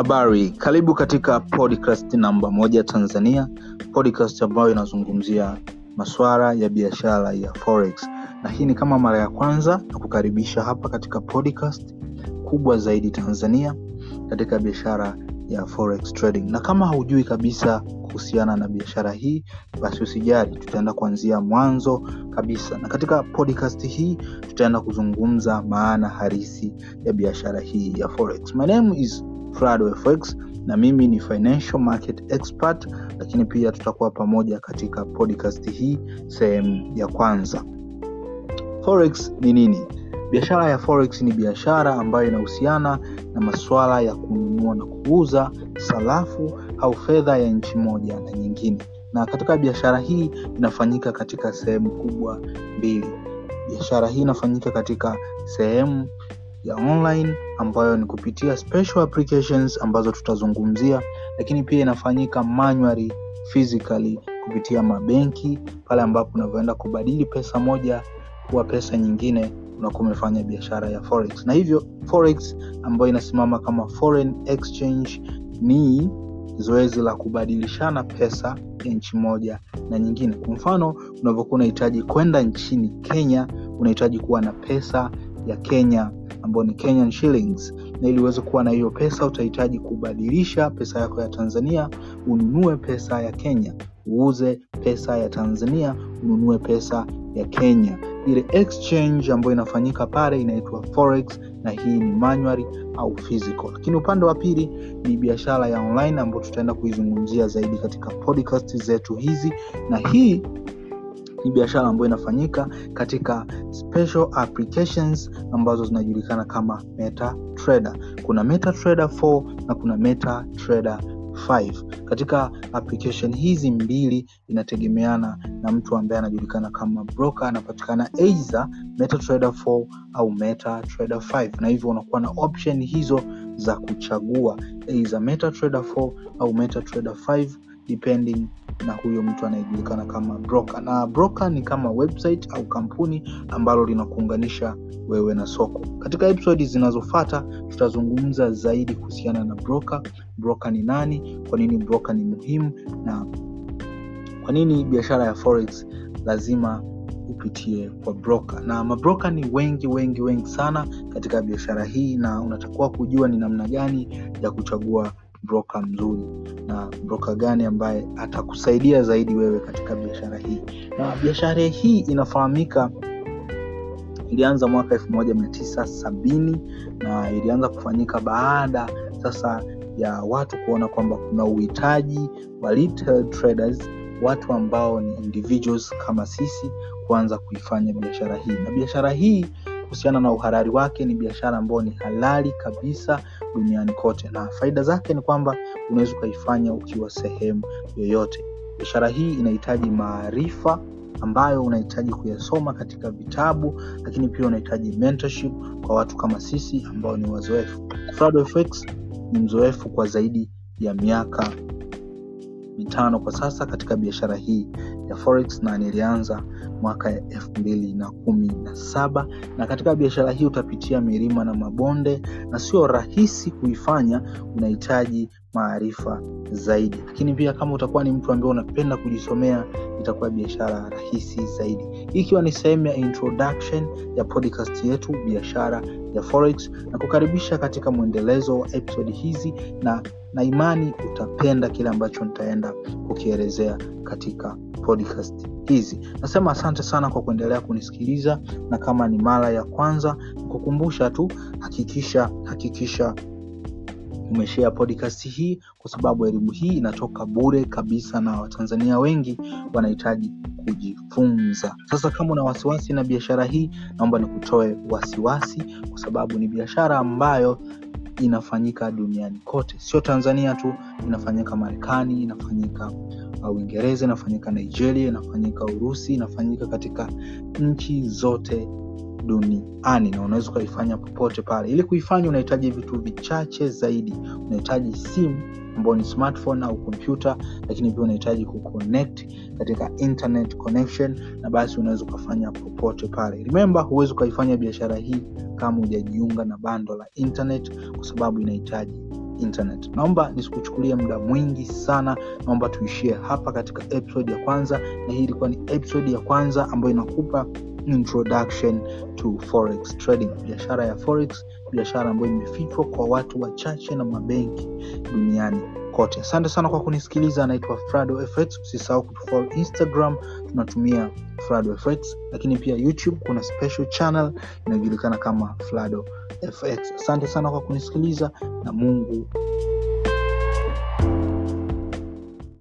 Habari, karibu katika podcast namba moja Tanzania, podcast ambayo inazungumzia masuala ya biashara ya forex, na hii ni kama mara ya kwanza na kukaribisha hapa katika podcast kubwa zaidi Tanzania katika biashara ya forex trading. Na kama haujui kabisa kuhusiana na biashara hii, basi usijali, tutaenda kuanzia mwanzo kabisa, na katika podcast hii tutaenda kuzungumza maana halisi ya biashara hii ya forex. My name is Frado FX na mimi ni financial market expert, lakini pia tutakuwa pamoja katika podcast hii sehemu ya kwanza. Forex ni nini? Biashara ya forex ni biashara ambayo inahusiana na masuala ya kununua na kuuza sarafu au fedha ya nchi moja na nyingine, na katika biashara hii inafanyika katika sehemu kubwa mbili. Biashara hii inafanyika katika sehemu ya online ambayo ni kupitia special applications ambazo tutazungumzia, lakini pia inafanyika manually physically kupitia mabenki, pale ambapo unavyoenda kubadili pesa moja kuwa pesa nyingine unakuwa umefanya biashara ya forex. Na hivyo forex ambayo inasimama kama foreign exchange ni zoezi la kubadilishana pesa ya nchi moja na nyingine. Kwa mfano, unavyokuwa unahitaji kwenda nchini Kenya, unahitaji kuwa na pesa ya Kenya ambayo ni Kenyan shillings, na ili uweze kuwa na hiyo pesa utahitaji kubadilisha pesa yako ya Tanzania, ununue pesa ya Kenya, uuze pesa ya Tanzania, ununue pesa ya Kenya. Ile exchange ambayo inafanyika pale inaitwa forex, na hii ni manually au physical. Lakini upande wa pili ni biashara ya online ambayo tutaenda kuizungumzia zaidi katika podcast zetu hizi, na hii ni biashara ambayo inafanyika katika special applications ambazo zinajulikana kama meta trader Kuna meta trader 4 na kuna meta trader 5. Katika application hizi mbili inategemeana na mtu ambaye anajulikana kama broker, anapatikana either MetaTrader 4 au MetaTrader 5, na hivyo unakuwa na option hizo za kuchagua either MetaTrader 4 au MetaTrader 5 depending na huyo mtu anayejulikana kama broker. Na broker ni kama website au kampuni ambalo linakuunganisha wewe na soko. Katika episodi zinazofata tutazungumza zaidi kuhusiana na broker. Broker ni nani? Kwa nini broker ni muhimu? Na kwa nini biashara ya forex lazima upitie kwa broker? Na mabroka ni wengi wengi wengi sana katika biashara hii, na unatakiwa kujua ni namna gani ya kuchagua broker mzuri na broker gani ambaye atakusaidia zaidi wewe katika biashara hii. Na biashara hii inafahamika, ilianza mwaka elfu moja mia tisa sabini na ilianza kufanyika baada sasa ya watu kuona kwamba kuna uhitaji wa traders, watu ambao ni individuals kama sisi, kuanza kuifanya biashara hii. Na biashara hii kuhusiana na uhalali wake, ni biashara ambayo ni halali kabisa duniani kote, na faida zake ni kwamba unaweza ukaifanya ukiwa sehemu yoyote. Biashara hii inahitaji maarifa ambayo unahitaji kuyasoma katika vitabu, lakini pia unahitaji mentorship kwa watu kama sisi ambao ni wazoefu. Ni mzoefu kwa zaidi ya miaka mitano kwa sasa katika biashara hii ya forex na nilianza mwaka elfu mbili na kumi na saba. Na katika biashara hii utapitia milima na mabonde na sio rahisi kuifanya, unahitaji maarifa zaidi. Lakini pia kama utakuwa ni mtu ambaye unapenda kujisomea, itakuwa biashara rahisi zaidi. Hii ikiwa ni sehemu ya introduction ya podcast yetu biashara ya forex, na kukaribisha katika mwendelezo wa episodi hizi na na imani utapenda kile ambacho nitaenda kukielezea katika podcast hizi. Nasema asante sana kwa kuendelea kunisikiliza, na kama ni mara ya kwanza, kukumbusha tu, hakikisha hakikisha umeshare podcast hii, kwa sababu elimu hii inatoka bure kabisa na Watanzania wengi wanahitaji kujifunza. Sasa kama una wasiwasi na biashara hii, naomba nikutoe wasiwasi, kwa sababu ni biashara ambayo inafanyika duniani kote, sio Tanzania tu, inafanyika Marekani, inafanyika Uingereza, inafanyika Nigeria, inafanyika Urusi, inafanyika katika nchi zote duniani na unaweza ukaifanya popote pale. Ili kuifanya unahitaji vitu vichache zaidi. Unahitaji simu ambayo ni smartphone au kompyuta, lakini pia unahitaji kuconnect katika internet connection, na basi unaweza ukafanya popote pale. Remember, huwezi ukaifanya biashara hii kama hujajiunga na bando la internet, kwa sababu inahitaji internet naomba nisikuchukulie muda mwingi sana naomba tuishie hapa katika episode ya kwanza na hii ilikuwa ni episode ya kwanza ambayo inakupa introduction to forex trading. Biashara ya forex biashara ambayo imefichwa kwa watu wachache na mabenki duniani kote. Asante sana kwa kunisikiliza. Anaitwa frado fx usisahau kutufollow instagram. Tunatumia frado fx lakini pia youtube kuna special channel inayojulikana kama flado fx asante sana kwa kunisikiliza na mungu